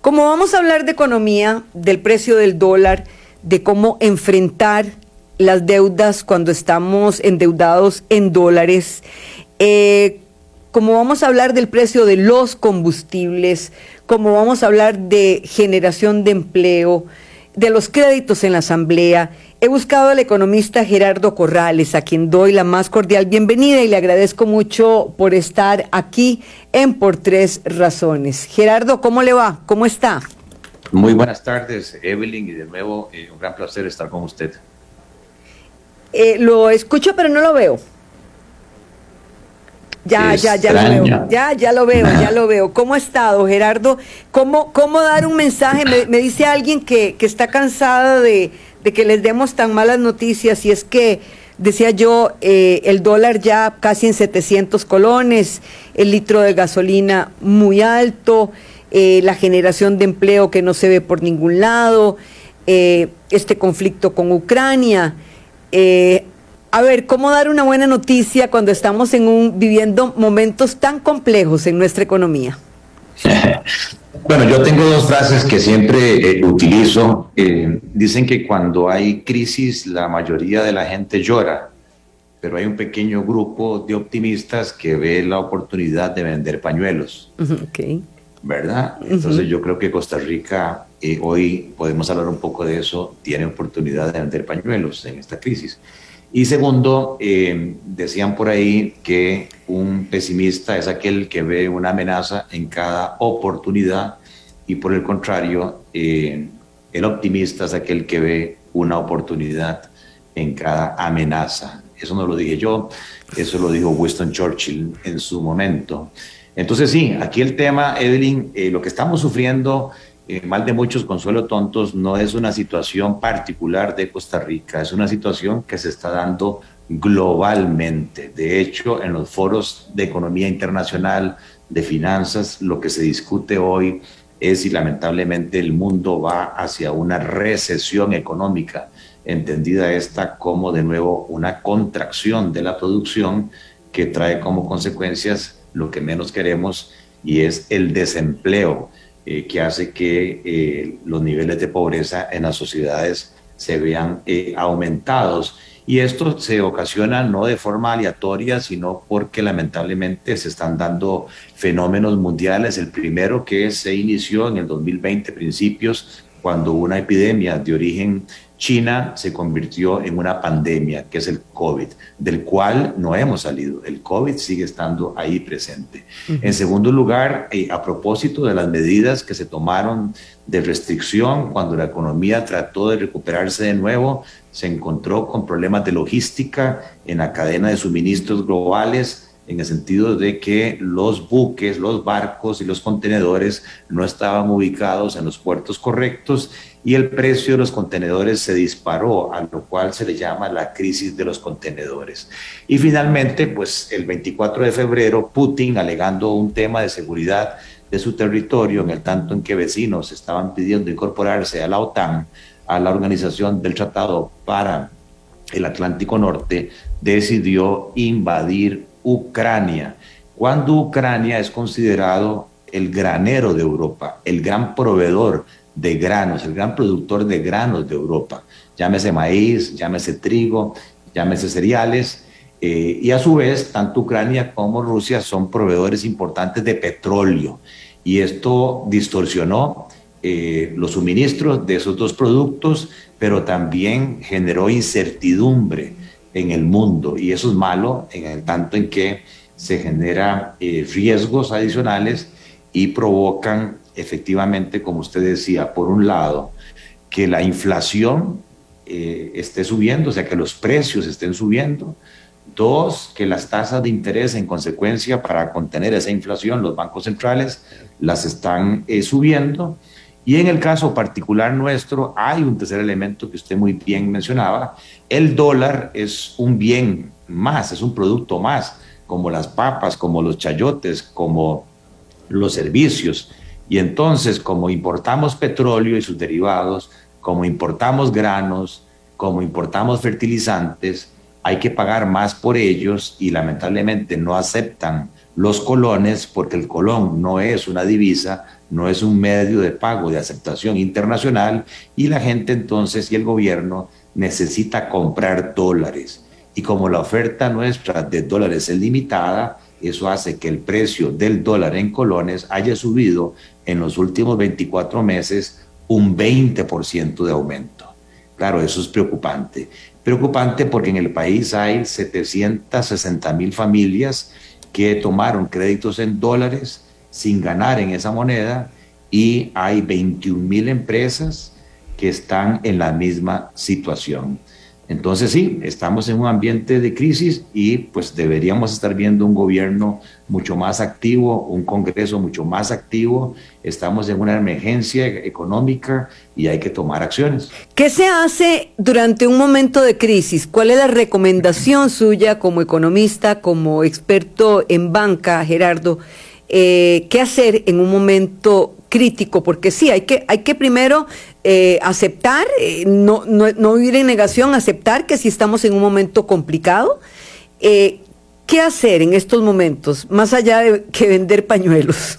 Como vamos a hablar de economía, del precio del dólar, de cómo enfrentar las deudas cuando estamos endeudados en dólares, eh, como vamos a hablar del precio de los combustibles, como vamos a hablar de generación de empleo, de los créditos en la Asamblea, he buscado al economista Gerardo Corrales, a quien doy la más cordial bienvenida y le agradezco mucho por estar aquí en Por Tres Razones. Gerardo, ¿cómo le va? ¿Cómo está? Muy buenas tardes, Evelyn, y de nuevo eh, un gran placer estar con usted. Eh, lo escucho, pero no lo veo. Ya, ya, ya lo veo. Ya, ya lo veo, ya lo veo. ¿Cómo ha estado, Gerardo? ¿Cómo, cómo dar un mensaje? Me, dice alguien que, que está cansada de, de, que les demos tan malas noticias y es que, decía yo, eh, el dólar ya casi en 700 colones, el litro de gasolina muy alto, eh, la generación de empleo que no se ve por ningún lado, eh, este conflicto con Ucrania. A ver, ¿cómo dar una buena noticia cuando estamos en un, viviendo momentos tan complejos en nuestra economía? Bueno, yo tengo dos frases que siempre eh, utilizo. Eh, dicen que cuando hay crisis la mayoría de la gente llora, pero hay un pequeño grupo de optimistas que ve la oportunidad de vender pañuelos. Okay. ¿Verdad? Entonces yo creo que Costa Rica, eh, hoy podemos hablar un poco de eso, tiene oportunidad de vender pañuelos en esta crisis. Y segundo, eh, decían por ahí que un pesimista es aquel que ve una amenaza en cada oportunidad y por el contrario, eh, el optimista es aquel que ve una oportunidad en cada amenaza. Eso no lo dije yo, eso lo dijo Winston Churchill en su momento. Entonces sí, aquí el tema, Evelyn, eh, lo que estamos sufriendo eh, mal de muchos consuelo tontos, no es una situación particular de Costa Rica, es una situación que se está dando globalmente. De hecho, en los foros de economía internacional, de finanzas, lo que se discute hoy es si lamentablemente el mundo va hacia una recesión económica, entendida esta como de nuevo una contracción de la producción que trae como consecuencias lo que menos queremos y es el desempleo. Eh, que hace que eh, los niveles de pobreza en las sociedades se vean eh, aumentados. Y esto se ocasiona no de forma aleatoria, sino porque lamentablemente se están dando fenómenos mundiales. El primero que se inició en el 2020, principios, cuando una epidemia de origen China se convirtió en una pandemia, que es el COVID, del cual no hemos salido. El COVID sigue estando ahí presente. En segundo lugar, eh, a propósito de las medidas que se tomaron de restricción, cuando la economía trató de recuperarse de nuevo, se encontró con problemas de logística en la cadena de suministros globales en el sentido de que los buques, los barcos y los contenedores no estaban ubicados en los puertos correctos y el precio de los contenedores se disparó, a lo cual se le llama la crisis de los contenedores. Y finalmente, pues el 24 de febrero, Putin, alegando un tema de seguridad de su territorio, en el tanto en que vecinos estaban pidiendo incorporarse a la OTAN, a la Organización del Tratado para el Atlántico Norte, decidió invadir Ucrania, cuando Ucrania es considerado el granero de Europa, el gran proveedor de granos, el gran productor de granos de Europa, llámese maíz, llámese trigo, llámese cereales, eh, y a su vez tanto Ucrania como Rusia son proveedores importantes de petróleo, y esto distorsionó eh, los suministros de esos dos productos, pero también generó incertidumbre en el mundo. Y eso es malo en el tanto en que se generan eh, riesgos adicionales y provocan efectivamente, como usted decía, por un lado, que la inflación eh, esté subiendo, o sea, que los precios estén subiendo. Dos, que las tasas de interés en consecuencia para contener esa inflación, los bancos centrales las están eh, subiendo. Y en el caso particular nuestro hay un tercer elemento que usted muy bien mencionaba. El dólar es un bien más, es un producto más, como las papas, como los chayotes, como los servicios. Y entonces, como importamos petróleo y sus derivados, como importamos granos, como importamos fertilizantes, hay que pagar más por ellos y lamentablemente no aceptan los colones, porque el colón no es una divisa, no es un medio de pago de aceptación internacional y la gente entonces y el gobierno necesita comprar dólares. Y como la oferta nuestra de dólares es limitada, eso hace que el precio del dólar en colones haya subido en los últimos 24 meses un 20% de aumento. Claro, eso es preocupante. Preocupante porque en el país hay 760 mil familias que tomaron créditos en dólares sin ganar en esa moneda y hay 21 mil empresas que están en la misma situación. Entonces sí, estamos en un ambiente de crisis y pues deberíamos estar viendo un gobierno mucho más activo, un Congreso mucho más activo. Estamos en una emergencia económica y hay que tomar acciones. ¿Qué se hace durante un momento de crisis? ¿Cuál es la recomendación suya como economista, como experto en banca, Gerardo? Eh, ¿Qué hacer en un momento crítico? Porque sí, hay que, hay que primero eh, aceptar, eh, no, no, no, vivir en negación, aceptar que si estamos en un momento complicado. Eh, ¿Qué hacer en estos momentos, más allá de que vender pañuelos?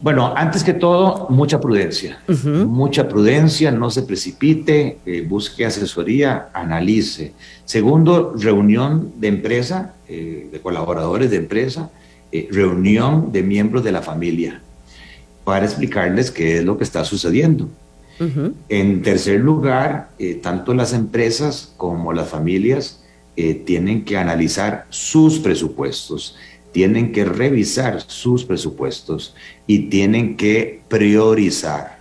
Bueno, antes que todo, mucha prudencia. Mucha prudencia, no se precipite, busque asesoría, analice. Segundo, reunión de empresa, de colaboradores de empresa, reunión de miembros de la familia para explicarles qué es lo que está sucediendo. En tercer lugar, eh, tanto las empresas como las familias eh, tienen que analizar sus presupuestos, tienen que revisar sus presupuestos y tienen que priorizar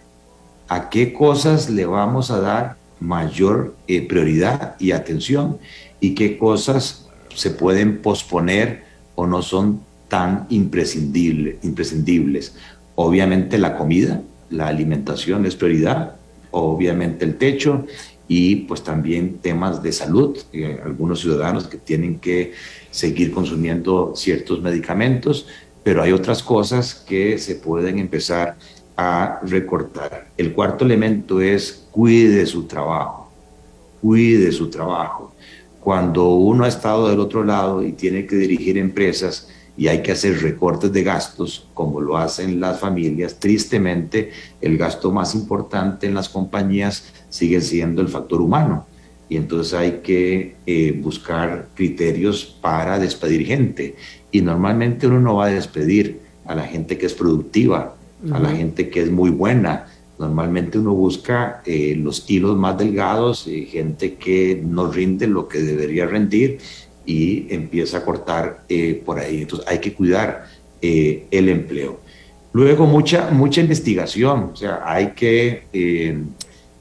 a qué cosas le vamos a dar mayor eh, prioridad y atención y qué cosas se pueden posponer o no son tan imprescindibles. Obviamente la comida, la alimentación es prioridad, obviamente el techo y pues también temas de salud, eh, algunos ciudadanos que tienen que seguir consumiendo ciertos medicamentos, pero hay otras cosas que se pueden empezar a recortar. El cuarto elemento es cuide su trabajo, cuide su trabajo. Cuando uno ha estado del otro lado y tiene que dirigir empresas, y hay que hacer recortes de gastos, como lo hacen las familias. Tristemente, el gasto más importante en las compañías sigue siendo el factor humano. Y entonces hay que eh, buscar criterios para despedir gente. Y normalmente uno no va a despedir a la gente que es productiva, a la gente que es muy buena. Normalmente uno busca eh, los hilos más delgados, y gente que no rinde lo que debería rendir y empieza a cortar eh, por ahí. Entonces hay que cuidar eh, el empleo. Luego mucha, mucha investigación, o sea, hay que eh,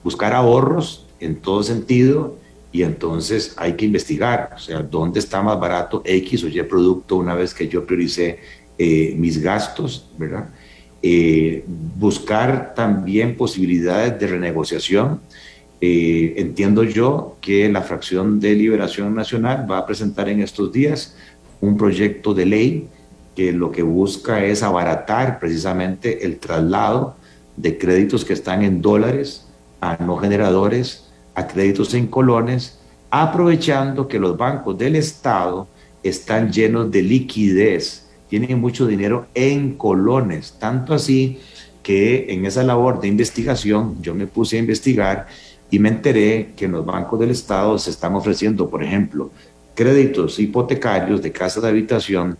buscar ahorros en todo sentido y entonces hay que investigar, o sea, dónde está más barato X o Y producto una vez que yo prioricé mis gastos, ¿verdad? buscar también posibilidades de renegociación eh, entiendo yo que la fracción de Liberación Nacional va a presentar en estos días un proyecto de ley que lo que busca es abaratar precisamente el traslado de créditos que están en dólares a no generadores, a créditos en colones, aprovechando que los bancos del Estado están llenos de liquidez, tienen mucho dinero en colones, tanto así que en esa labor de investigación yo me puse a investigar y me enteré que en los bancos del Estado se están ofreciendo, por ejemplo, créditos hipotecarios de casa de habitación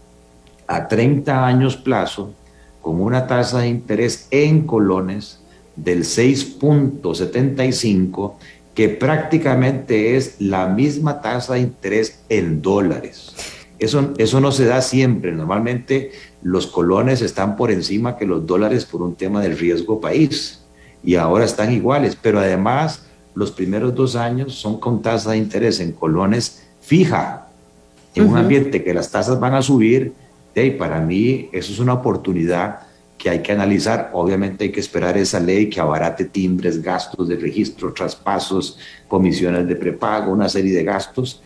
a 30 años plazo con una tasa de interés en colones del 6.75 que prácticamente es la misma tasa de interés en dólares. Eso, eso no se da siempre. Normalmente los colones están por encima que los dólares por un tema del riesgo país y ahora están iguales, pero además los primeros dos años son con tasa de interés en colones fija, en un ambiente que las tasas van a subir, y para mí eso es una oportunidad que hay que analizar. Obviamente hay que esperar esa ley que abarate timbres, gastos de registro, traspasos, comisiones de prepago, una serie de gastos,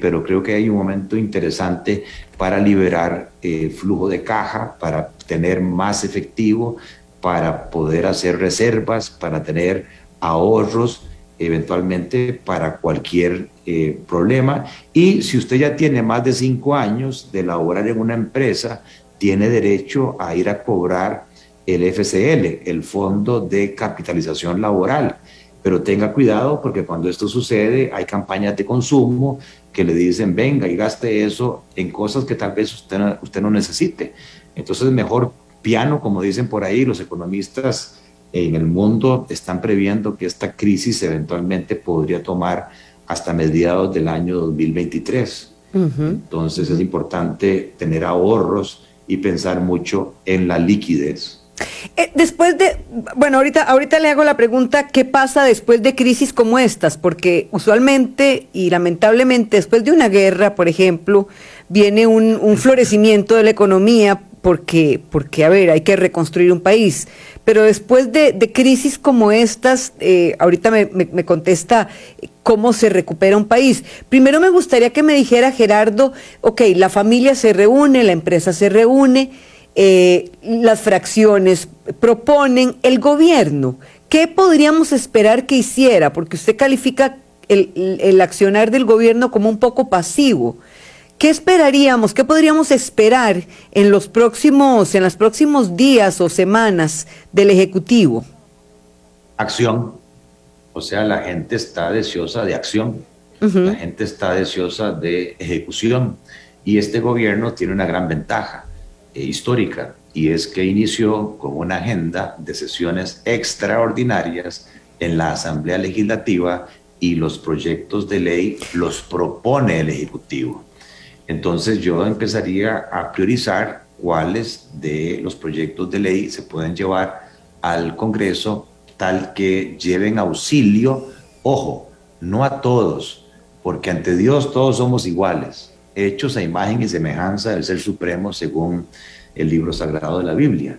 pero creo que hay un momento interesante para liberar eh, flujo de caja, para tener más efectivo, para poder hacer reservas, para tener ahorros eventualmente para cualquier eh, problema. Y si usted ya tiene más de cinco años de laborar en una empresa, tiene derecho a ir a cobrar el FCL, el Fondo de Capitalización Laboral. Pero tenga cuidado porque cuando esto sucede hay campañas de consumo que le dicen, venga y gaste eso en cosas que tal vez usted no, usted no necesite. Entonces mejor piano, como dicen por ahí los economistas en el mundo están previendo que esta crisis eventualmente podría tomar hasta mediados del año 2023. Entonces es importante tener ahorros y pensar mucho en la liquidez. Eh, después de, bueno, ahorita, ahorita le hago la pregunta, ¿qué pasa después de crisis como estas? Porque usualmente y lamentablemente después de una guerra, por ejemplo, viene un, un florecimiento de la economía porque, porque, a ver, hay que reconstruir un país. Pero después de, crisis como estas, eh, ahorita me, contesta cómo se recupera un país. Primero me gustaría que me dijera, Gerardo, ok, la familia se reúne, la empresa se reúne, eh, las fracciones proponen, el gobierno, ¿qué podríamos esperar que hiciera? Porque usted califica el accionar del gobierno como un poco pasivo. ¿Qué esperaríamos, qué podríamos esperar en los próximos, en los próximos días o semanas del Ejecutivo? Acción. O sea, la gente está deseosa de acción. La gente está deseosa de ejecución. Y este gobierno tiene una gran ventaja eh, histórica y es que inició con una agenda de sesiones extraordinarias en la Asamblea Legislativa y los proyectos de ley los propone el Ejecutivo. Entonces yo empezaría a priorizar cuáles de los proyectos de ley se pueden llevar al Congreso tal que lleven auxilio, ojo, no a todos, porque ante Dios todos somos iguales, hechos a imagen y semejanza del Ser Supremo según el libro sagrado de la Biblia.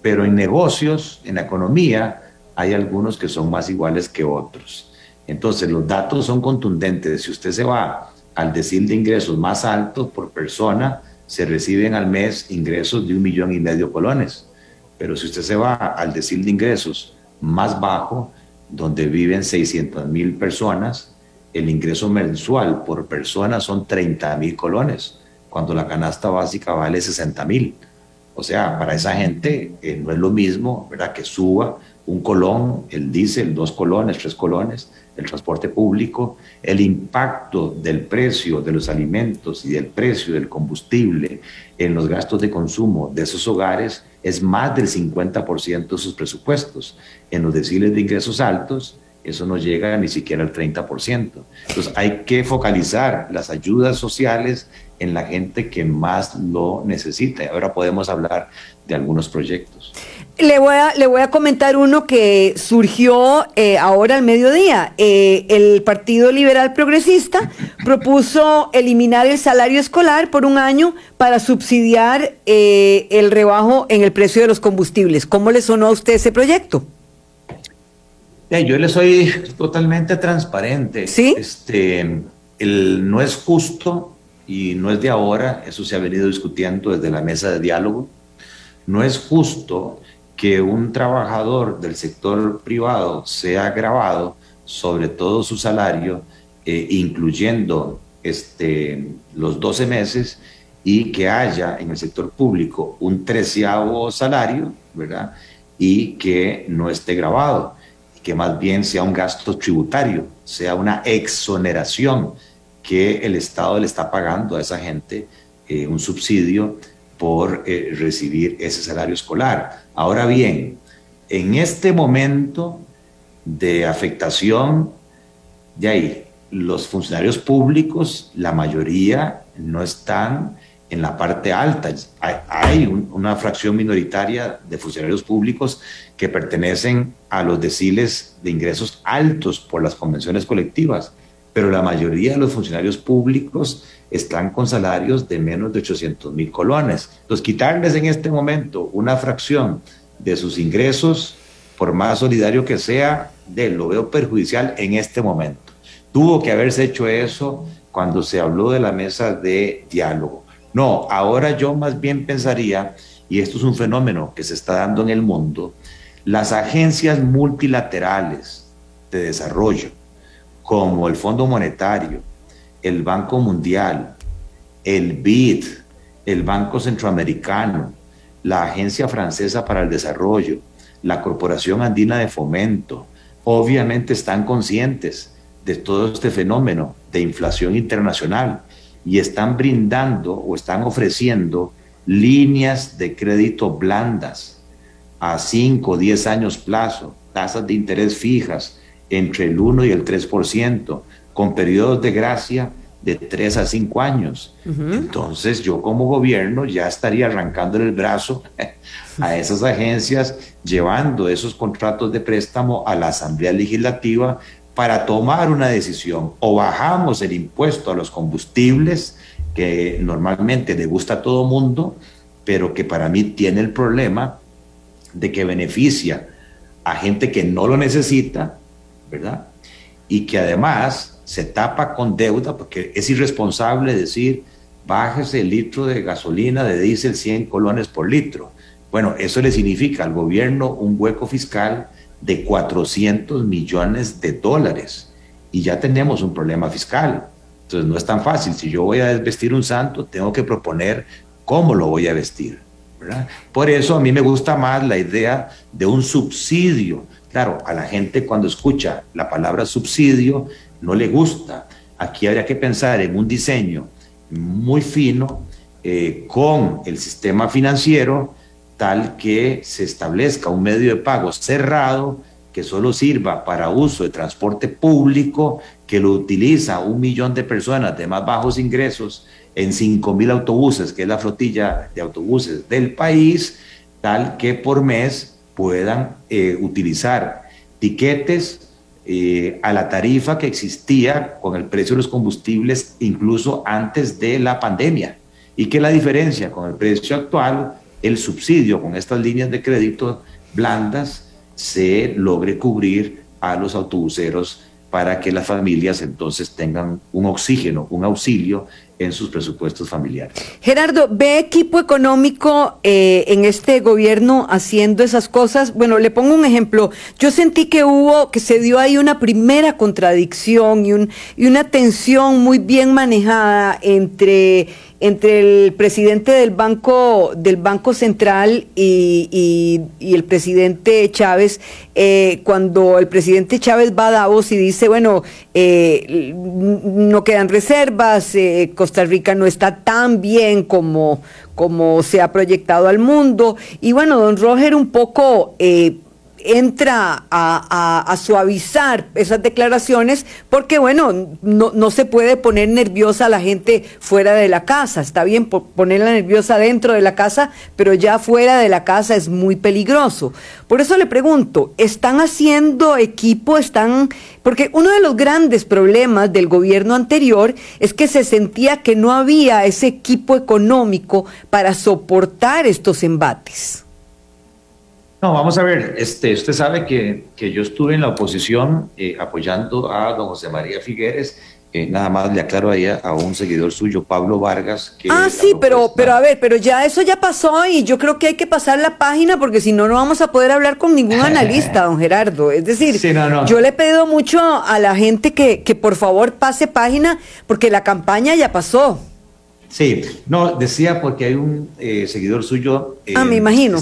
Pero en negocios, en economía, hay algunos que son más iguales que otros. Entonces los datos son contundentes. Si usted se va al decir de ingresos más altos por persona, se reciben al mes ingresos de un millón y medio colones. Pero si usted se va al decir de ingresos más bajo, donde viven 600 mil personas, el ingreso mensual por persona son 30 mil colones, cuando la canasta básica vale 60 mil. O sea, para esa gente eh, no es lo mismo, ¿verdad? Que suba un colón, el diésel, dos colones, tres colones, el transporte público, el impacto del precio de los alimentos y del precio del combustible en los gastos de consumo de esos hogares es más del 50% de sus presupuestos. En los deciles de ingresos altos, eso no llega ni siquiera al 30%. Entonces hay que focalizar las ayudas sociales en la gente que más lo necesita. Ahora podemos hablar de algunos proyectos. Le voy a, le voy a comentar uno que surgió eh, ahora al mediodía. Eh, el Partido Liberal Progresista propuso eliminar el salario escolar por un año para subsidiar eh, el rebajo en el precio de los combustibles. ¿Cómo le sonó a usted ese proyecto? yo le soy totalmente transparente. Sí. Este, el, no es justo y no es de ahora, eso se ha venido discutiendo desde la mesa de diálogo. No es justo que un trabajador del sector privado sea grabado sobre todo su salario, eh, incluyendo este, los 12 meses, y que haya en el sector público un treceavo salario, ¿verdad? Y que no esté grabado, que más bien sea un gasto tributario, sea una exoneración que el Estado le está pagando a esa gente, eh, un subsidio por eh, recibir ese salario escolar. Ahora bien, en este momento de afectación, de ahí, los funcionarios públicos, la mayoría no están en la parte alta. Hay, una fracción minoritaria de funcionarios públicos que pertenecen a los deciles de ingresos altos por las convenciones colectivas, pero la mayoría de los funcionarios públicos están con salarios de menos de 800 mil colones. Entonces, quitarles en este momento una fracción de sus ingresos, por más solidario que sea, de, lo veo perjudicial en este momento. Tuvo que haberse hecho eso cuando se habló de la mesa de diálogo. No, ahora yo más bien pensaría, y esto es un fenómeno que se está dando en el mundo, las agencias multilaterales de desarrollo, como el Fondo Monetario, el Banco Mundial, el BID, el Banco Centroamericano, la Agencia Francesa para el Desarrollo, la Corporación Andina de Fomento, obviamente están conscientes de todo este fenómeno de inflación internacional y están brindando o están ofreciendo líneas de crédito blandas a 5 o 10 años plazo, tasas de interés fijas entre el 1 y el 3%, con periodos de gracia de 3 a 5 años. Entonces yo como gobierno ya estaría arrancando el brazo a esas agencias, llevando esos contratos de préstamo a la Asamblea Legislativa para tomar una decisión. O bajamos el impuesto a los combustibles, que normalmente le gusta a todo mundo, pero que para mí tiene el problema de que beneficia a gente que no lo necesita, ¿verdad? Y que además se tapa con deuda, porque es irresponsable decir, bájese el litro de gasolina de diésel 100 colones por litro. Bueno, eso le significa al gobierno un hueco fiscal de 400 millones de dólares y ya tenemos un problema fiscal. Entonces no es tan fácil. Si yo voy a desvestir un santo, tengo que proponer cómo lo voy a vestir. Por eso a mí me gusta más la idea de un subsidio. Claro, a la gente cuando escucha la palabra subsidio no le gusta. Aquí habría que pensar en un diseño muy fino eh, con el sistema financiero tal que se establezca un medio de pago cerrado que solo sirva para uso de transporte público, que lo utiliza un millón de personas de más bajos ingresos en 5 mil autobuses, que es la flotilla de autobuses del país, tal que por mes puedan eh, utilizar tiquetes eh, a la tarifa que existía con el precio de los combustibles incluso antes de la pandemia. Y que la diferencia con el precio actual, el subsidio con estas líneas de crédito blandas, se logre cubrir a los autobuseros para que las familias entonces tengan un oxígeno, un auxilio en sus presupuestos familiares. Gerardo, ¿ve equipo económico eh, en este gobierno haciendo esas cosas? Bueno, le pongo un ejemplo. Yo sentí que hubo, que se dio ahí una primera contradicción y, un, y una tensión muy bien manejada entre entre el presidente del Banco, del banco Central y, el presidente Chávez, eh, cuando el presidente Chávez va a Davos y dice, bueno, eh, no quedan reservas, eh, Costa Rica no está tan bien como, como se ha proyectado al mundo. Y bueno, don Roger un poco entra a, suavizar esas declaraciones porque, bueno, no, se puede poner nerviosa a la gente fuera de la casa. Está bien ponerla nerviosa dentro de la casa, pero ya fuera de la casa es muy peligroso. Por eso le pregunto, ¿están haciendo equipo? ¿Están...? Porque uno de los grandes problemas del gobierno anterior es que se sentía que no había ese equipo económico para soportar estos embates. No, vamos a ver, este, usted sabe que, que yo estuve en la oposición eh, apoyando a don José María Figueres. Eh, nada más le aclaro ahí a, un seguidor suyo, Pablo Vargas. Que ah, sí, pero, pero a ver, pero ya eso ya pasó y yo creo que hay que pasar la página porque si no, no vamos a poder hablar con ningún analista, don Gerardo. Es decir, yo le he pedido mucho a la gente que, que por favor pase página porque la campaña ya pasó. Sí, no, decía porque hay un eh, seguidor suyo. ah, me imagino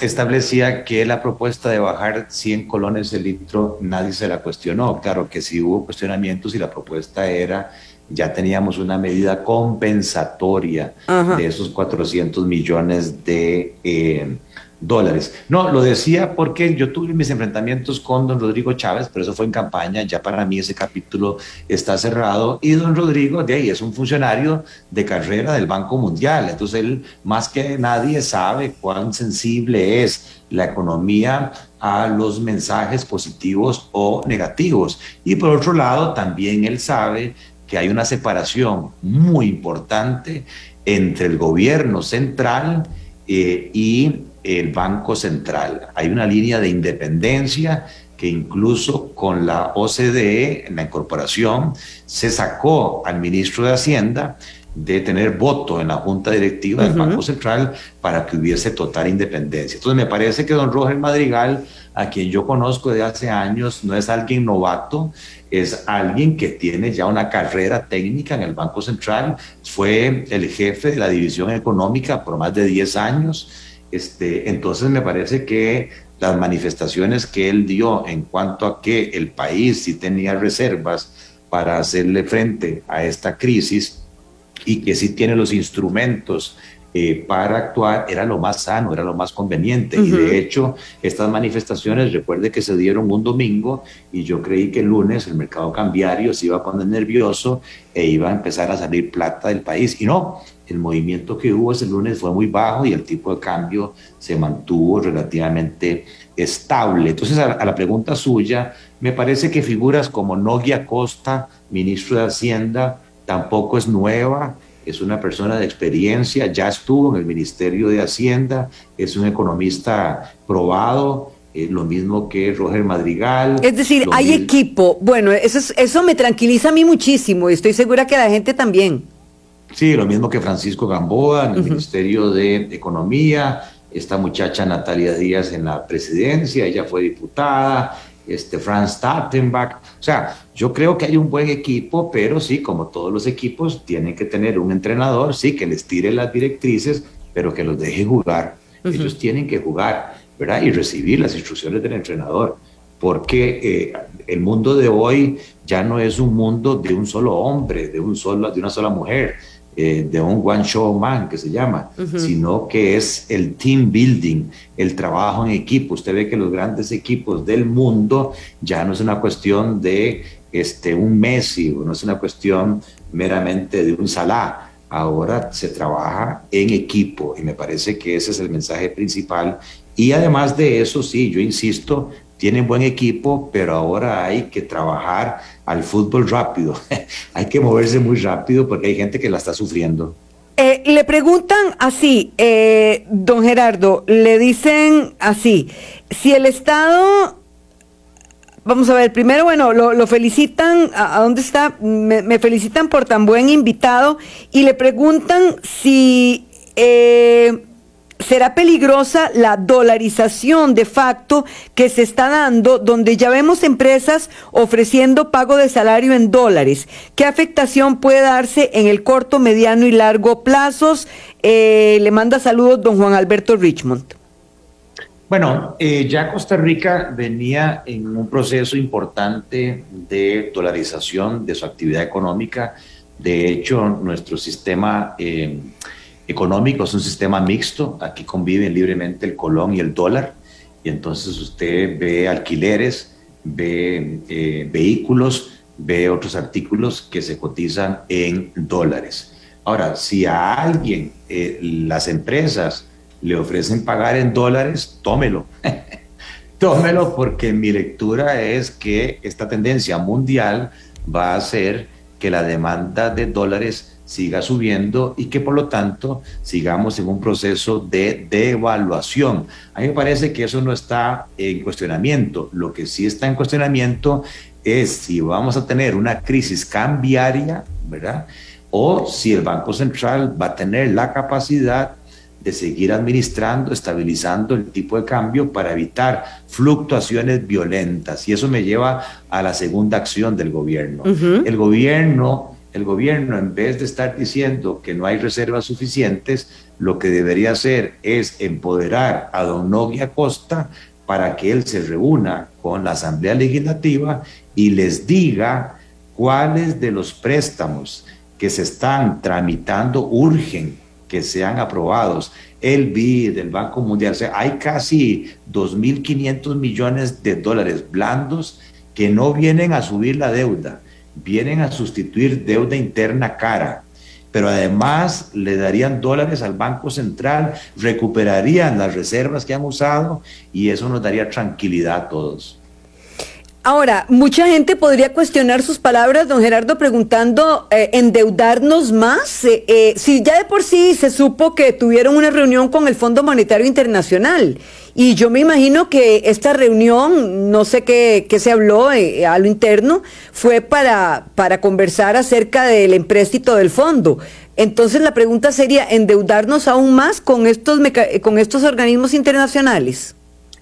establecía que la propuesta de bajar 100 colones el litro nadie se la cuestionó. Claro que sí hubo cuestionamientos y la propuesta era, ya teníamos una medida compensatoria de esos 400 millones de... Eh, dólares. No, lo decía porque yo tuve mis enfrentamientos con don Rodrigo Chávez, pero eso fue en campaña, ya para mí ese capítulo está cerrado y don Rodrigo de ahí es un funcionario de carrera del Banco Mundial, entonces él más que nadie sabe cuán sensible es la economía a los mensajes positivos o negativos. Y por otro lado, también él sabe que hay una separación muy importante entre el gobierno central eh, y el Banco Central. Hay una línea de independencia que incluso con la OCDE, en la incorporación, se sacó al ministro de Hacienda de tener voto en la junta directiva del Banco Central para que hubiese total independencia. Entonces me parece que don Roger Madrigal a quien yo conozco de hace años, no es alguien novato, es alguien que tiene ya una carrera técnica en el Banco Central, fue el jefe de la división económica por más de 10 años. Este, entonces me parece que las manifestaciones que él dio en cuanto a que el país sí tenía reservas para hacerle frente a esta crisis y que sí tiene los instrumentos eh, para actuar era lo más sano, era lo más conveniente. Y de hecho, estas manifestaciones, recuerde que se dieron un domingo y yo creí que el lunes el mercado cambiario se iba a poner nervioso e iba a empezar a salir plata del país. Y no, el movimiento que hubo ese lunes fue muy bajo y el tipo de cambio se mantuvo relativamente estable. Entonces, a, la pregunta suya, me parece que figuras como Nogia Costa, ministro de Hacienda, tampoco es nueva es una persona de experiencia, ya estuvo en el Ministerio de Hacienda, es un economista probado, eh, lo mismo que Roger Madrigal. Es decir, hay equipo. Bueno, eso, eso me tranquiliza a mí muchísimo y estoy segura que a la gente también. Sí, lo mismo que Francisco Gamboa en el Ministerio de Economía, esta muchacha Natalia Díaz en la presidencia, ella fue diputada, este Franz Startenbach. O sea, yo creo que hay un buen equipo, pero sí, como todos los equipos, tienen que tener un entrenador, sí, que les tire las directrices, pero que los deje jugar. Ellos tienen que jugar, ¿verdad? Y recibir las instrucciones del entrenador, porque eh, el mundo de hoy ya no es un mundo de un solo hombre, de, un solo, de una sola mujer eh, de un one show man que se llama, sino que es el team building, el trabajo en equipo. Usted ve que los grandes equipos del mundo ya no es una cuestión de este, un Messi, no es una cuestión meramente de un Salah. Ahora se trabaja en equipo y me parece que ese es el mensaje principal. Y además de eso, sí, yo insisto, tienen buen equipo, pero ahora hay que trabajar al fútbol rápido. hay que moverse muy rápido porque hay gente que la está sufriendo. Eh, le preguntan así, eh, don Gerardo, le dicen así, si el Estado, vamos a ver, primero, bueno, lo, felicitan, ¿a, dónde está? Me, felicitan por tan buen invitado y le preguntan si... Eh, será peligrosa la dolarización de facto que se está dando, donde ya vemos empresas ofreciendo pago de salario en dólares. ¿Qué afectación puede darse en el corto, mediano y largo plazos? Eh, le manda saludos don Juan Alberto Richmond. Bueno, eh, ya Costa Rica venía en un proceso importante de dolarización de su actividad económica. De hecho, nuestro sistema... Eh, económico, es un sistema mixto, aquí conviven libremente el colón y el dólar, y entonces usted ve alquileres, ve eh, vehículos, ve otros artículos que se cotizan en dólares. Ahora, si a alguien eh, las empresas le ofrecen pagar en dólares, tómelo. tómelo porque mi lectura es que esta tendencia mundial va a hacer que la demanda de dólares siga subiendo y que por lo tanto sigamos en un proceso de devaluación. A mí me parece que eso no está en cuestionamiento. Lo que sí está en cuestionamiento es si vamos a tener una crisis cambiaria, ¿verdad? O si el Banco Central va a tener la capacidad de seguir administrando, estabilizando el tipo de cambio para evitar fluctuaciones violentas. Y eso me lleva a la segunda acción del gobierno. El gobierno el gobierno, en vez de estar diciendo que no hay reservas suficientes, lo que debería hacer es empoderar a don Novia Costa para que él se reúna con la Asamblea Legislativa y les diga cuáles de los préstamos que se están tramitando urgen que sean aprobados. El BID, del Banco Mundial, o sea, hay casi 2.500 millones de dólares blandos que no vienen a subir la deuda, vienen a sustituir deuda interna cara, pero además le darían dólares al Banco Central, recuperarían las reservas que han usado y eso nos daría tranquilidad a todos. Ahora, mucha gente podría cuestionar sus palabras, don Gerardo, preguntando, eh, ¿endeudarnos más? Eh, eh, si ya de por sí se supo que tuvieron una reunión con el Fondo Monetario Internacional y yo me imagino que esta reunión, no sé qué, se habló eh, a lo interno, fue para, para conversar acerca del empréstito del fondo. Entonces la pregunta sería, ¿endeudarnos aún más con estos, con estos organismos internacionales?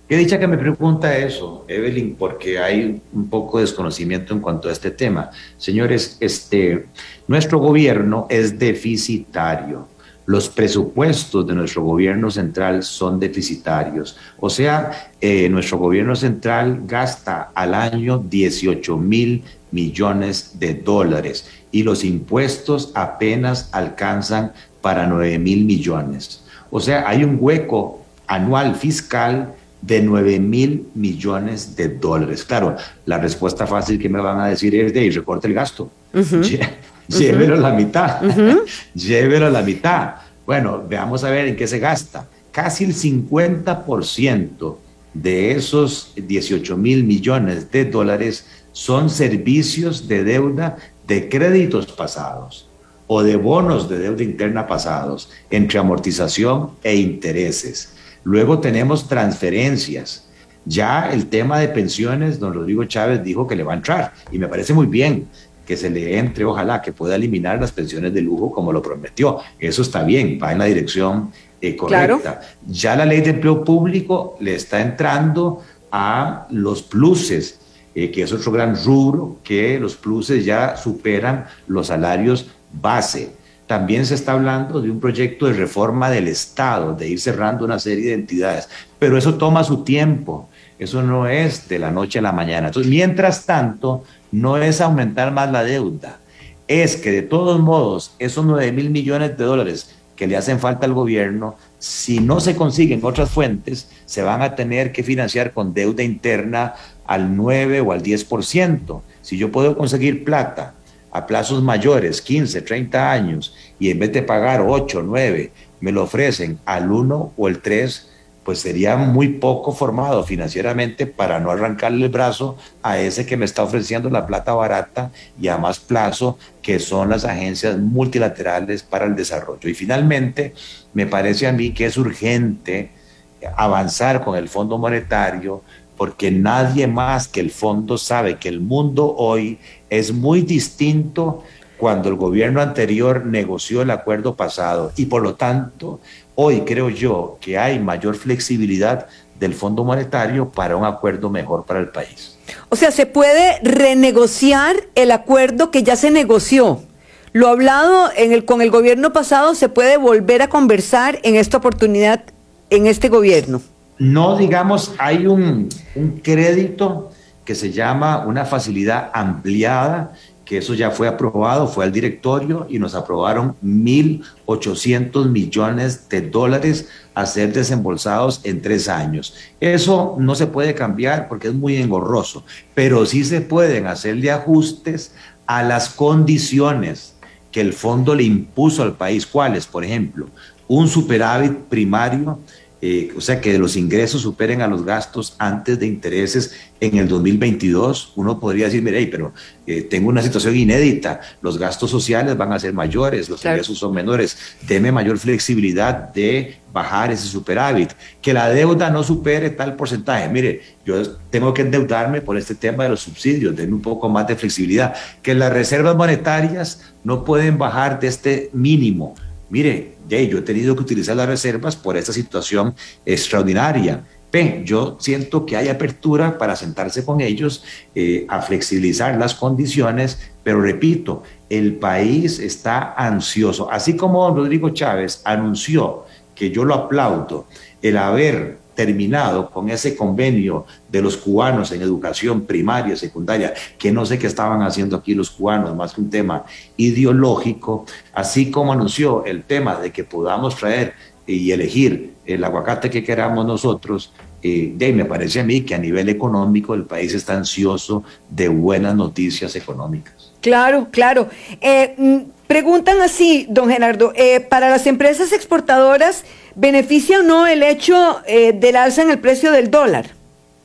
Qué dicha que me pregunta eso, Evelyn, porque hay un poco de desconocimiento en cuanto a este tema. Señores, este, nuestro gobierno es deficitario. Los presupuestos de nuestro gobierno central son deficitarios. O sea, eh, nuestro gobierno central gasta al año 18 mil millones de dólares y los impuestos apenas alcanzan para 9 mil millones. O sea, hay un hueco anual fiscal de 9 mil millones de dólares. Claro, la respuesta fácil que me van a decir es de recorte el gasto. Llévelo a la mitad. Llévelo a la mitad. Bueno, veamos a ver en qué se gasta. Casi el 50% de esos 18 mil millones de dólares son servicios de deuda de créditos pasados o de bonos de deuda interna pasados entre amortización e intereses. Luego tenemos transferencias. Ya el tema de pensiones, don Rodrigo Chávez dijo que le va a entrar y me parece muy bien que se le entre, ojalá que pueda eliminar las pensiones de lujo como lo prometió. Eso está bien, va en la dirección eh, correcta. Ya la ley de empleo público le está entrando a los pluses, eh, que es otro gran rubro, que los pluses ya superan los salarios base. También se está hablando de un proyecto de reforma del Estado, de ir cerrando una serie de entidades, pero eso toma su tiempo, eso no es de la noche a la mañana. Entonces, mientras tanto, no es aumentar más la deuda, es que de todos modos, esos 9 mil millones de dólares que le hacen falta al gobierno, si no se consiguen otras fuentes, se van a tener que financiar con deuda interna al 9 o al 10%. Si yo puedo conseguir plata a plazos mayores, 15, 30 años, y en vez de pagar 8, 9, me lo ofrecen al 1 o el 3, pues sería muy poco formado financieramente para no arrancarle el brazo a ese que me está ofreciendo la plata barata y a más plazo, que son las agencias multilaterales para el desarrollo. Y finalmente, me parece a mí que es urgente avanzar con el Fondo Monetario porque nadie más que el fondo sabe que el mundo hoy es muy distinto cuando el gobierno anterior negoció el acuerdo pasado y por lo tanto hoy creo yo que hay mayor flexibilidad del Fondo Monetario para un acuerdo mejor para el país. O sea, se puede renegociar el acuerdo que ya se negoció. Lo hablado en el, con el gobierno pasado se puede volver a conversar en esta oportunidad en este gobierno no digamos, hay un, crédito que se llama una facilidad ampliada, que eso ya fue aprobado, fue al directorio y nos aprobaron 1.800 millones de dólares a ser desembolsados en tres años. Eso no se puede cambiar porque es muy engorroso, pero sí se pueden hacerle ajustes a las condiciones que el fondo le impuso al país. ¿Cuáles? Por ejemplo, un superávit primario eh, o sea, que los ingresos superen a los gastos antes de intereses en el 2022, uno podría decir, mire, pero eh, tengo una situación inédita, los gastos sociales van a ser mayores, los ingresos son menores, deme mayor flexibilidad de bajar ese superávit, que la deuda no supere tal porcentaje. Mire, yo tengo que endeudarme por este tema de los subsidios, denme un poco más de flexibilidad, que las reservas monetarias no pueden bajar de este mínimo mire, yo he tenido que utilizar las reservas por esta situación extraordinaria. P, yo siento que hay apertura para sentarse con ellos eh, a flexibilizar las condiciones, pero repito, el país está ansioso. Así como Rodrigo Chávez anunció, que yo lo aplaudo, el haber terminado con ese convenio de los cubanos en educación primaria, secundaria, que no sé qué estaban haciendo aquí los cubanos, más que un tema ideológico, así como anunció el tema de que podamos traer y elegir el aguacate que queramos nosotros, eh, me parece a mí que a nivel económico el país está ansioso de buenas noticias económicas. Claro, claro. Eh, mm, preguntan así, don Gerardo, eh, para las empresas exportadoras, ¿Beneficia o no el hecho eh, del alza en el precio del dólar?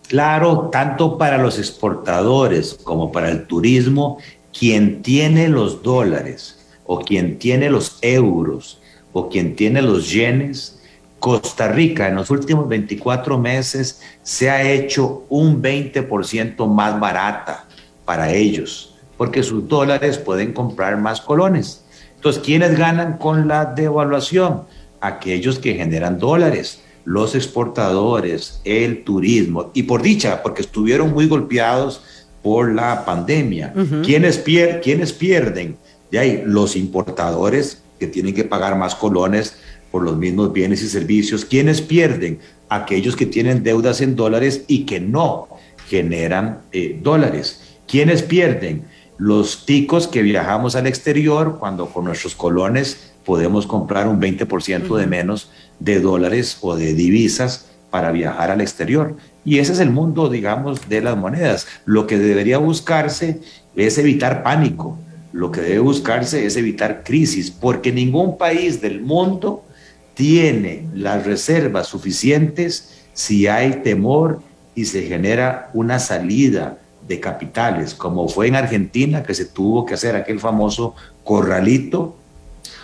Claro, tanto para los exportadores como para el turismo, quien tiene los dólares o quien tiene los euros o quien tiene los yenes, Costa Rica en los últimos 24 meses se ha hecho un 20% más barata para ellos, porque sus dólares pueden comprar más colones. Entonces, ¿quiénes ganan con la devaluación? Aquellos que generan dólares, los exportadores, el turismo, y por dicha, porque estuvieron muy golpeados por la pandemia. ¿Quiénes, pierden? De ahí, los importadores que tienen que pagar más colones por los mismos bienes y servicios. ¿Quiénes pierden? Aquellos que tienen deudas en dólares y que no generan eh, dólares. ¿Quiénes pierden? Los ticos que viajamos al exterior cuando con nuestros colones podemos comprar un 20% de menos de dólares o de divisas para viajar al exterior. Y ese es el mundo, digamos, de las monedas. Lo que debería buscarse es evitar pánico, lo que debe buscarse es evitar crisis, porque ningún país del mundo tiene las reservas suficientes si hay temor y se genera una salida de capitales, como fue en Argentina, que se tuvo que hacer aquel famoso corralito,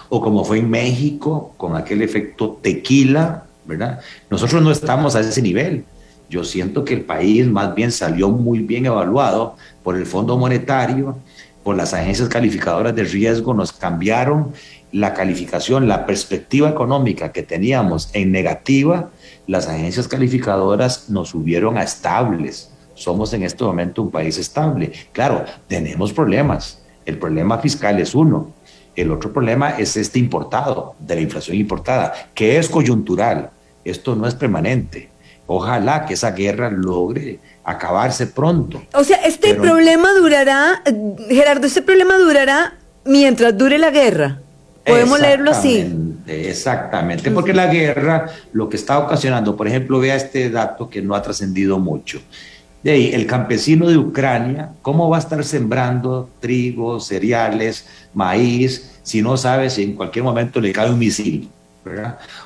o como fue en México, con aquel efecto tequila, ¿verdad? Nosotros no estamos a ese nivel. Yo siento que el país más bien salió muy bien evaluado por el Fondo Monetario, por las agencias calificadoras de riesgo, nos cambiaron la calificación, la perspectiva económica que teníamos en negativa, las agencias calificadoras nos subieron a estables. Somos en este momento un país estable. Claro, tenemos problemas. El problema fiscal es uno. El otro problema es este importado, de la inflación importada, que es coyuntural. Esto no es permanente. Ojalá que esa guerra logre acabarse pronto. O sea, este problema durará, Gerardo, este problema durará mientras dure la guerra. Podemos leerlo así. Exactamente, porque la guerra lo que está ocasionando, por ejemplo, vea este dato que no ha trascendido mucho. De ahí, el campesino de Ucrania, ¿cómo va a estar sembrando trigo, cereales, maíz, si no sabe si en cualquier momento le cae un misil?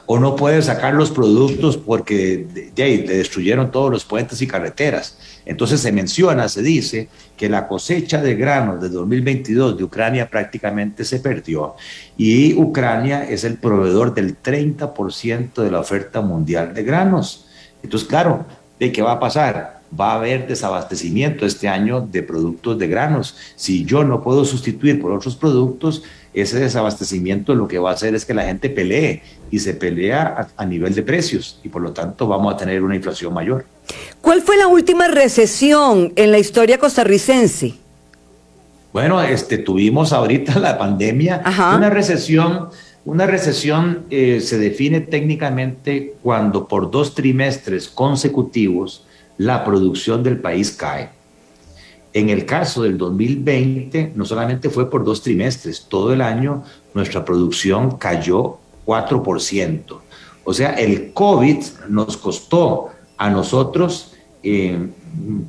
O no puede sacar los productos porque de, ahí, le destruyeron todos los puentes y carreteras. Entonces se menciona, se dice que la cosecha de granos de 2022 de Ucrania prácticamente se perdió y Ucrania es el proveedor del 30% de la oferta mundial de granos. Entonces, claro, ¿de qué va a pasar? Va a haber desabastecimiento este año de productos de granos. Si yo no puedo sustituir por otros productos, ese desabastecimiento lo que va a hacer es que la gente pelee y se pelea a, nivel de precios y por lo tanto vamos a tener una inflación mayor. ¿Cuál fue la última recesión en la historia costarricense? Bueno, este, tuvimos ahorita la pandemia, una recesión. Una recesión eh, se define técnicamente cuando por dos trimestres consecutivos la producción del país cae. En el caso del 2020, no solamente fue por dos trimestres, todo el año nuestra producción cayó 4%. O sea, el COVID nos costó a nosotros eh,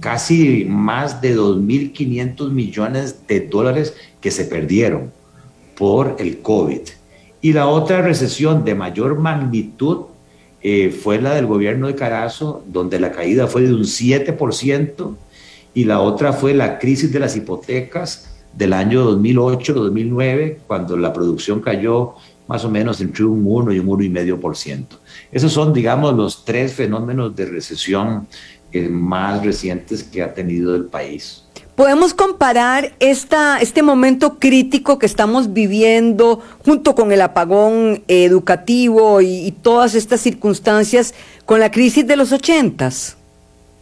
casi más de 2.500 millones de dólares que se perdieron por el COVID. Y la otra recesión de mayor magnitud eh, fue la del gobierno de Carazo, donde la caída fue de un 7%, y la otra fue la crisis de las hipotecas del año 2008-2009, cuando la producción cayó más o menos entre un 1 y un 1,5%. Esos son, digamos, los tres fenómenos de recesión eh, más recientes que ha tenido el país. ¿Podemos comparar esta, este momento crítico que estamos viviendo junto con el apagón educativo y, todas estas circunstancias con la crisis de los ochentas?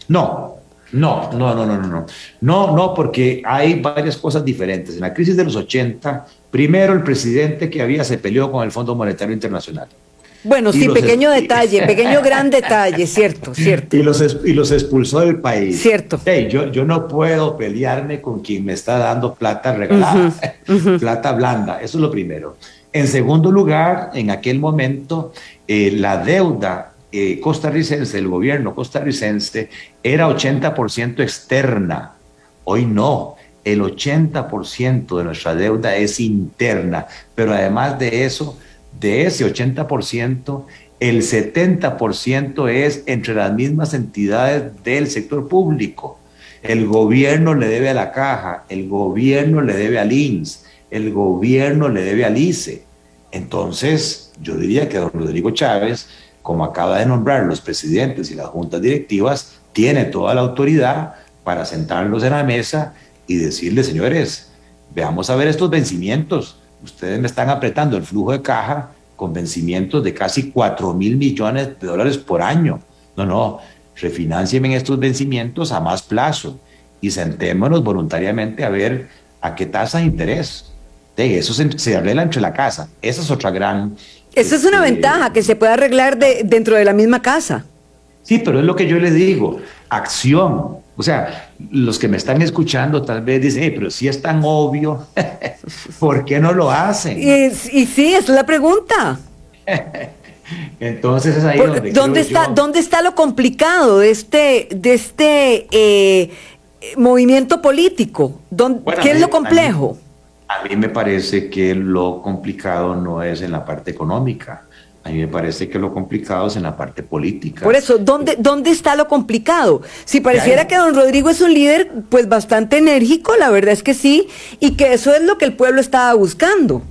No, no, no, no, no, no, no. No, porque hay varias cosas diferentes. En la crisis de los 80, primero el presidente que había se peleó con el Fondo Monetario Internacional. Bueno, sí, pequeño detalle, pequeño gran detalle, cierto, cierto. Y los, y los expulsó del país. Cierto. yo, yo no puedo pelearme con quien me está dando plata regalada, plata blanda, eso es lo primero. En segundo lugar, en aquel momento, eh, la deuda eh, costarricense, el gobierno costarricense, era 80% externa. Hoy no. El 80% de nuestra deuda es interna. Pero además de eso, de ese 80%, el 70% es entre las mismas entidades del sector público. El gobierno le debe a la caja, el gobierno le debe al INS, el gobierno le debe al ICE. Entonces, yo diría que don Rodrigo Chávez como acaba de nombrar los presidentes y las juntas directivas, tiene toda la autoridad para sentarlos en la mesa y decirle, señores, veamos a ver estos vencimientos. Ustedes me están apretando el flujo de caja, con vencimientos de casi 4 mil millones de dólares por año. No, no, refinancien estos vencimientos a más plazo y sentémonos voluntariamente a ver a qué tasa de interés. De eso se, arregla entre la casa. Esa es otra gran... Esa es una este, ventaja, que se puede arreglar de, dentro de la misma casa. Sí, pero es lo que yo le digo, acción. O sea, los que me están escuchando tal vez dicen, pero si es tan obvio, ¿por qué no lo hacen? Y, y sí, es la pregunta. Entonces es ahí donde ¿dónde está, ¿Dónde está lo complicado de este, de este eh, movimiento político? ¿Qué es lo complejo? A mí, me parece que lo complicado no es en la parte económica. A mí me parece que lo complicado es en la parte política. Por eso, ¿dónde, ¿dónde está lo complicado? Si pareciera que don Rodrigo es un líder pues bastante enérgico, la verdad es que sí, y que eso es lo que el pueblo estaba buscando.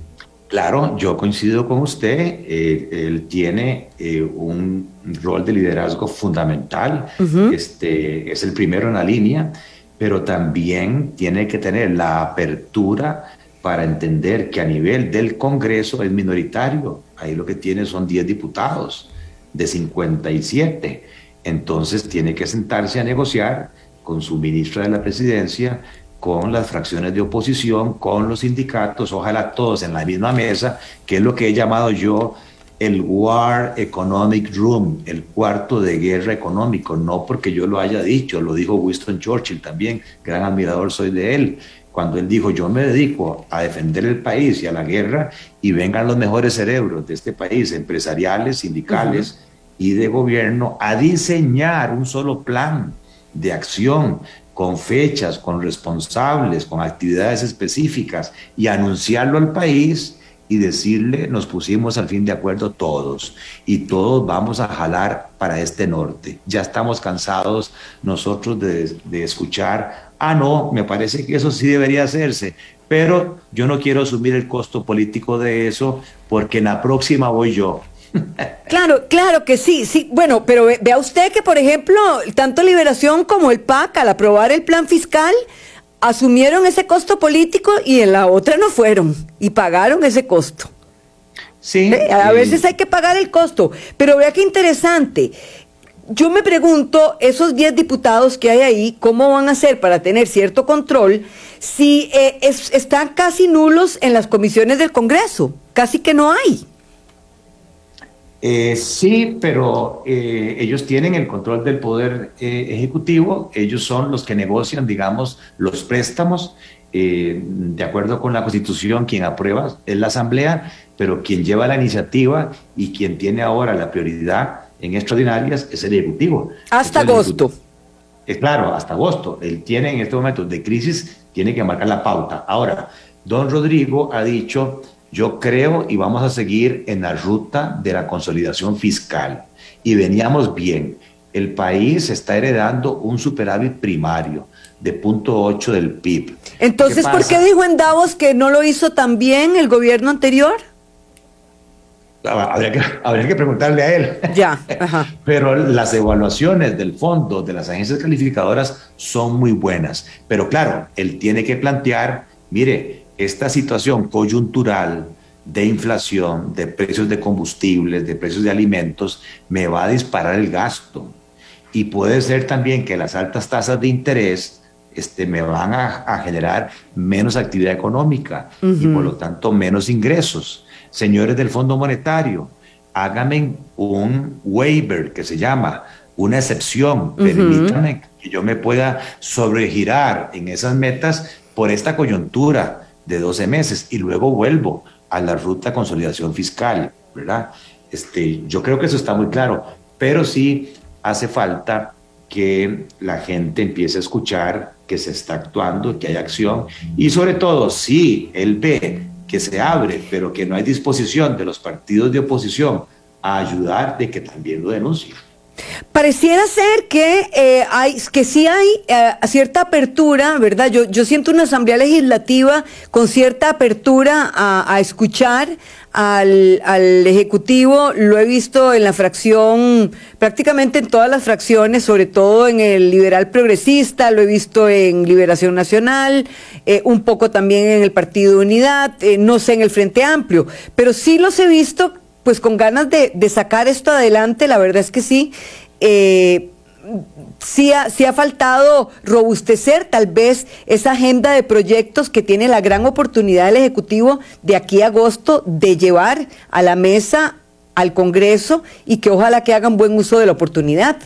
Claro, yo coincido con usted. Eh, él tiene eh, un rol de liderazgo fundamental. este, es el primero en la línea, pero también tiene que tener la apertura para entender que a nivel del Congreso es minoritario. Ahí lo que tiene son 10 diputados de 57. Entonces tiene que sentarse a negociar con su ministra de la presidencia con las fracciones de oposición, con los sindicatos, ojalá todos en la misma mesa, que es lo que he llamado yo el War Economic Room, el cuarto de guerra económico, no porque yo lo haya dicho, lo dijo Winston Churchill también, gran admirador soy de él, cuando él dijo yo me dedico a defender el país y a la guerra y vengan los mejores cerebros de este país, empresariales, sindicales y de gobierno, a diseñar un solo plan de acción con fechas, con responsables, con actividades específicas y anunciarlo al país y decirle, nos pusimos al fin de acuerdo todos y todos vamos a jalar para este norte. Ya estamos cansados nosotros de, de escuchar, ah, no, me parece que eso sí debería hacerse, pero yo no quiero asumir el costo político de eso porque en la próxima voy yo. Claro, claro que sí, sí. Bueno, pero vea usted que, por ejemplo, tanto Liberación como el PAC, al aprobar el plan fiscal, asumieron ese costo político y en la otra no fueron y pagaron ese costo. Sí. A veces hay que pagar el costo, pero vea qué interesante. Yo me pregunto, esos 10 diputados que hay ahí, ¿cómo van a hacer para tener cierto control si eh, están casi nulos en las comisiones del Congreso? Casi que no hay. Eh, sí, pero eh, ellos tienen el control del poder eh, ejecutivo, ellos son los que negocian, digamos, los préstamos. de acuerdo con la Constitución, quien aprueba es la Asamblea, pero quien lleva la iniciativa y quien tiene ahora la prioridad en extraordinarias es el Ejecutivo. Hasta agosto. Es claro, hasta agosto. Él tiene en este momento de crisis, tiene que marcar la pauta. Ahora, don Rodrigo ha dicho yo creo y vamos a seguir en la ruta de la consolidación fiscal. Y veníamos bien. El país está heredando un superávit primario de 0.8 del PIB. Entonces, ¿por qué dijo en Davos que no lo hizo tan bien el gobierno anterior? Ah, habría que, habría que preguntarle a él. Ya. Pero las evaluaciones del fondo de las agencias calificadoras son muy buenas. Pero claro, él tiene que plantear, mire, esta situación coyuntural de inflación, de precios de combustibles, de precios de alimentos, me va a disparar el gasto. Y puede ser también que las altas tasas de interés este, me van a, generar menos actividad económica y por lo tanto menos ingresos. Señores del Fondo Monetario, háganme un waiver que se llama una excepción, permítanme que yo me pueda sobregirar en esas metas por esta coyuntura de 12 meses y luego vuelvo a la ruta de consolidación fiscal, ¿verdad? Este, yo creo que eso está muy claro, pero sí hace falta que la gente empiece a escuchar que se está actuando, que hay acción y sobre todo si él ve que se abre, pero que no hay disposición de los partidos de oposición a ayudar, de que también lo denuncien. Pareciera ser que eh, hay, que sí hay eh, cierta apertura, ¿verdad? Yo, yo siento una asamblea legislativa con cierta apertura a, escuchar al, al, Ejecutivo. Lo he visto en la fracción, prácticamente en todas las fracciones, sobre todo en el liberal progresista, lo he visto en Liberación Nacional, eh, un poco también en el Partido de Unidad, no sé, en el Frente Amplio, pero sí los he visto pues con ganas de, sacar esto adelante, la verdad es que sí. Eh, sí ha, sí ha faltado robustecer tal vez esa agenda de proyectos que tiene la gran oportunidad del Ejecutivo de aquí a agosto de llevar a la mesa al Congreso y que ojalá que hagan buen uso de la oportunidad.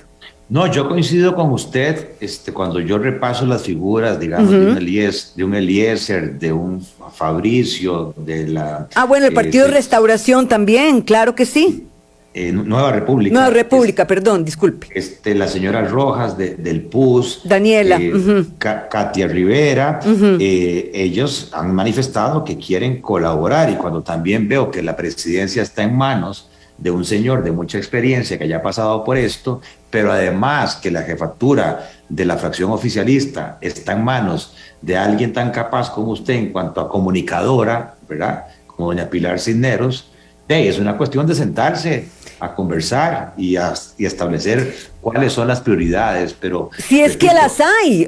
No, yo coincido con usted este, cuando yo repaso las figuras, digamos, de, un Eliezer, de un Eliezer, de un Fabricio, de la... Ah, bueno, el Partido de Restauración también, claro que sí. Eh, Nueva República. Nueva República, perdón, disculpe. Este, la señora Rojas del PUS. Daniela. Eh, Katia Rivera. Eh, ellos han manifestado que quieren colaborar y cuando también veo que la presidencia está en manos de un señor de mucha experiencia que haya pasado por esto, pero además que la jefatura de la fracción oficialista está en manos de alguien tan capaz como usted en cuanto a comunicadora, ¿verdad? Como doña Pilar Cisneros, es una cuestión de sentarse a conversar y a establecer cuáles son las prioridades, pero... Si es que las hay,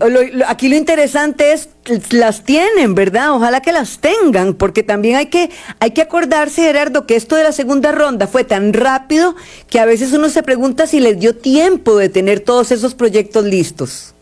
aquí lo interesante es, las tienen, ¿verdad? Ojalá que las tengan, porque también hay que, hay que acordarse, Gerardo, que esto de la segunda ronda fue tan rápido que a veces uno se pregunta si les dio tiempo de tener todos esos proyectos listos.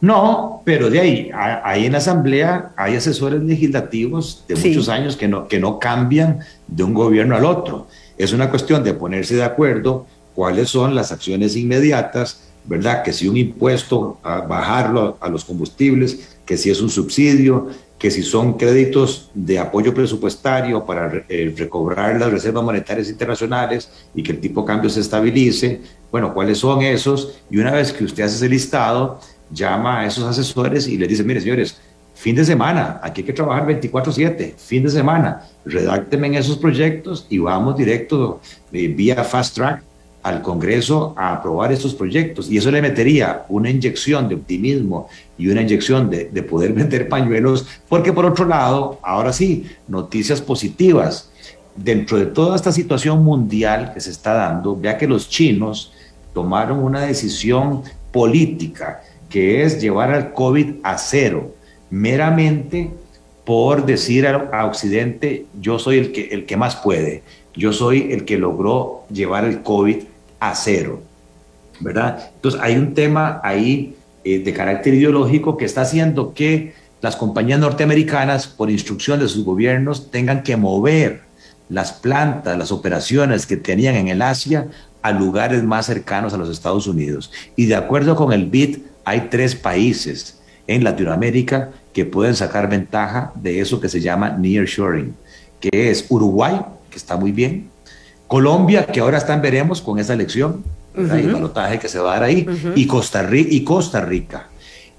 No, pero de ahí, ahí en la Asamblea hay asesores legislativos de muchos años que no, que no cambian de un gobierno al otro. Es una cuestión de ponerse de acuerdo cuáles son las acciones inmediatas, ¿verdad? Que si un impuesto, a bajarlo a los combustibles, que si es un subsidio, que si son créditos de apoyo presupuestario para eh, recobrar las reservas monetarias internacionales y que el tipo de cambio se estabilice, bueno, cuáles son esos, y una vez que usted hace ese listado, llama a esos asesores y les dice, mire señores, fin de semana, aquí hay que trabajar 24/7, fin de semana, redáctenme en esos proyectos y vamos directo eh, vía fast track al Congreso a aprobar estos proyectos. Y eso le metería una inyección de optimismo y una inyección de, de poder vender pañuelos, porque por otro lado, ahora sí, noticias positivas. Dentro de toda esta situación mundial que se está dando, vea que los chinos tomaron una decisión política que es llevar al COVID a cero meramente por decir a, Occidente, yo soy el que, el que más puede, yo soy el que logró llevar el COVID a cero, ¿verdad? Entonces hay un tema ahí eh, de carácter ideológico que está haciendo que las compañías norteamericanas, por instrucción de sus gobiernos, tengan que mover las plantas, las operaciones que tenían en el Asia a lugares más cercanos a los Estados Unidos. Y de acuerdo con el BID, hay tres países en Latinoamérica que pueden sacar ventaja de eso que se llama nearshoring, que es Uruguay, que está muy bien, Colombia, que ahora están veremos con esa elección, el balotaje que se va a dar ahí, y, Costa Rica, y Costa Rica.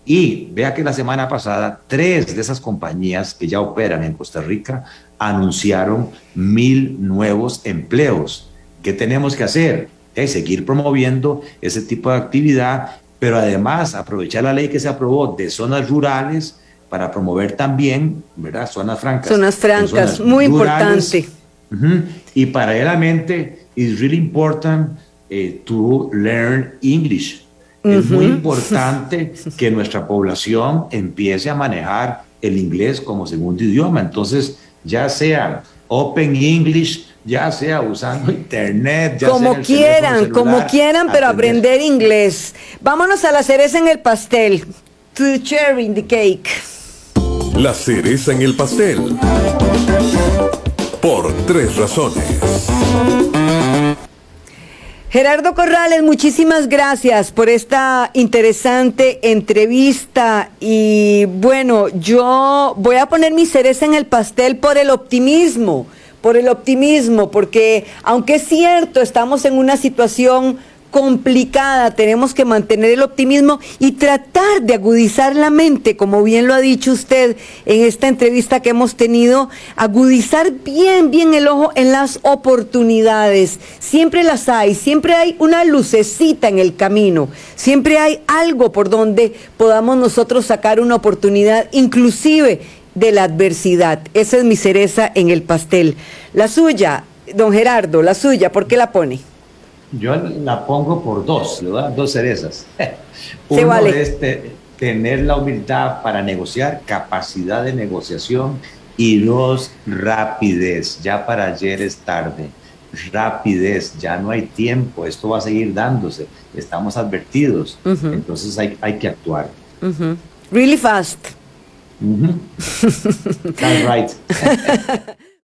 Y vea que la semana pasada, tres de esas compañías que ya operan en Costa Rica anunciaron mil nuevos empleos. ¿Qué tenemos que hacer? Es seguir promoviendo ese tipo de actividad pero además aprovechar la ley que se aprobó de zonas rurales para promover también, ¿verdad? Zonas francas. Zonas francas, muy importante. Y paralelamente, it's really important eh, to learn English. Es muy importante que nuestra población empiece a manejar el inglés como segundo idioma. Entonces, ya sea Open English, ya sea usando internet, ya como quieran, como quieran, pero aprender inglés. Vámonos a la cereza en el pastel. To cherry in the cake. La cereza en el pastel. Por tres razones. Gerardo Corrales, muchísimas gracias por esta interesante entrevista y bueno, yo voy a poner mi cereza en el pastel por el optimismo por el optimismo, porque aunque es cierto, estamos en una situación complicada, tenemos que mantener el optimismo y tratar de agudizar la mente, como bien lo ha dicho usted en esta entrevista que hemos tenido, agudizar bien, bien el ojo en las oportunidades. Siempre las hay, siempre hay una lucecita en el camino, siempre hay algo por donde podamos nosotros sacar una oportunidad, inclusive de la adversidad. Esa es mi cereza en el pastel. La suya, don Gerardo, la suya, ¿por qué la pone? Yo la pongo por dos, le dos cerezas. Uno es tener la humildad para negociar, capacidad de negociación, y dos, rapidez. Ya para ayer es tarde. rapidez, ya no hay tiempo, esto va a seguir dándose, estamos advertidos, entonces hay, hay que actuar. Really fast. That's right.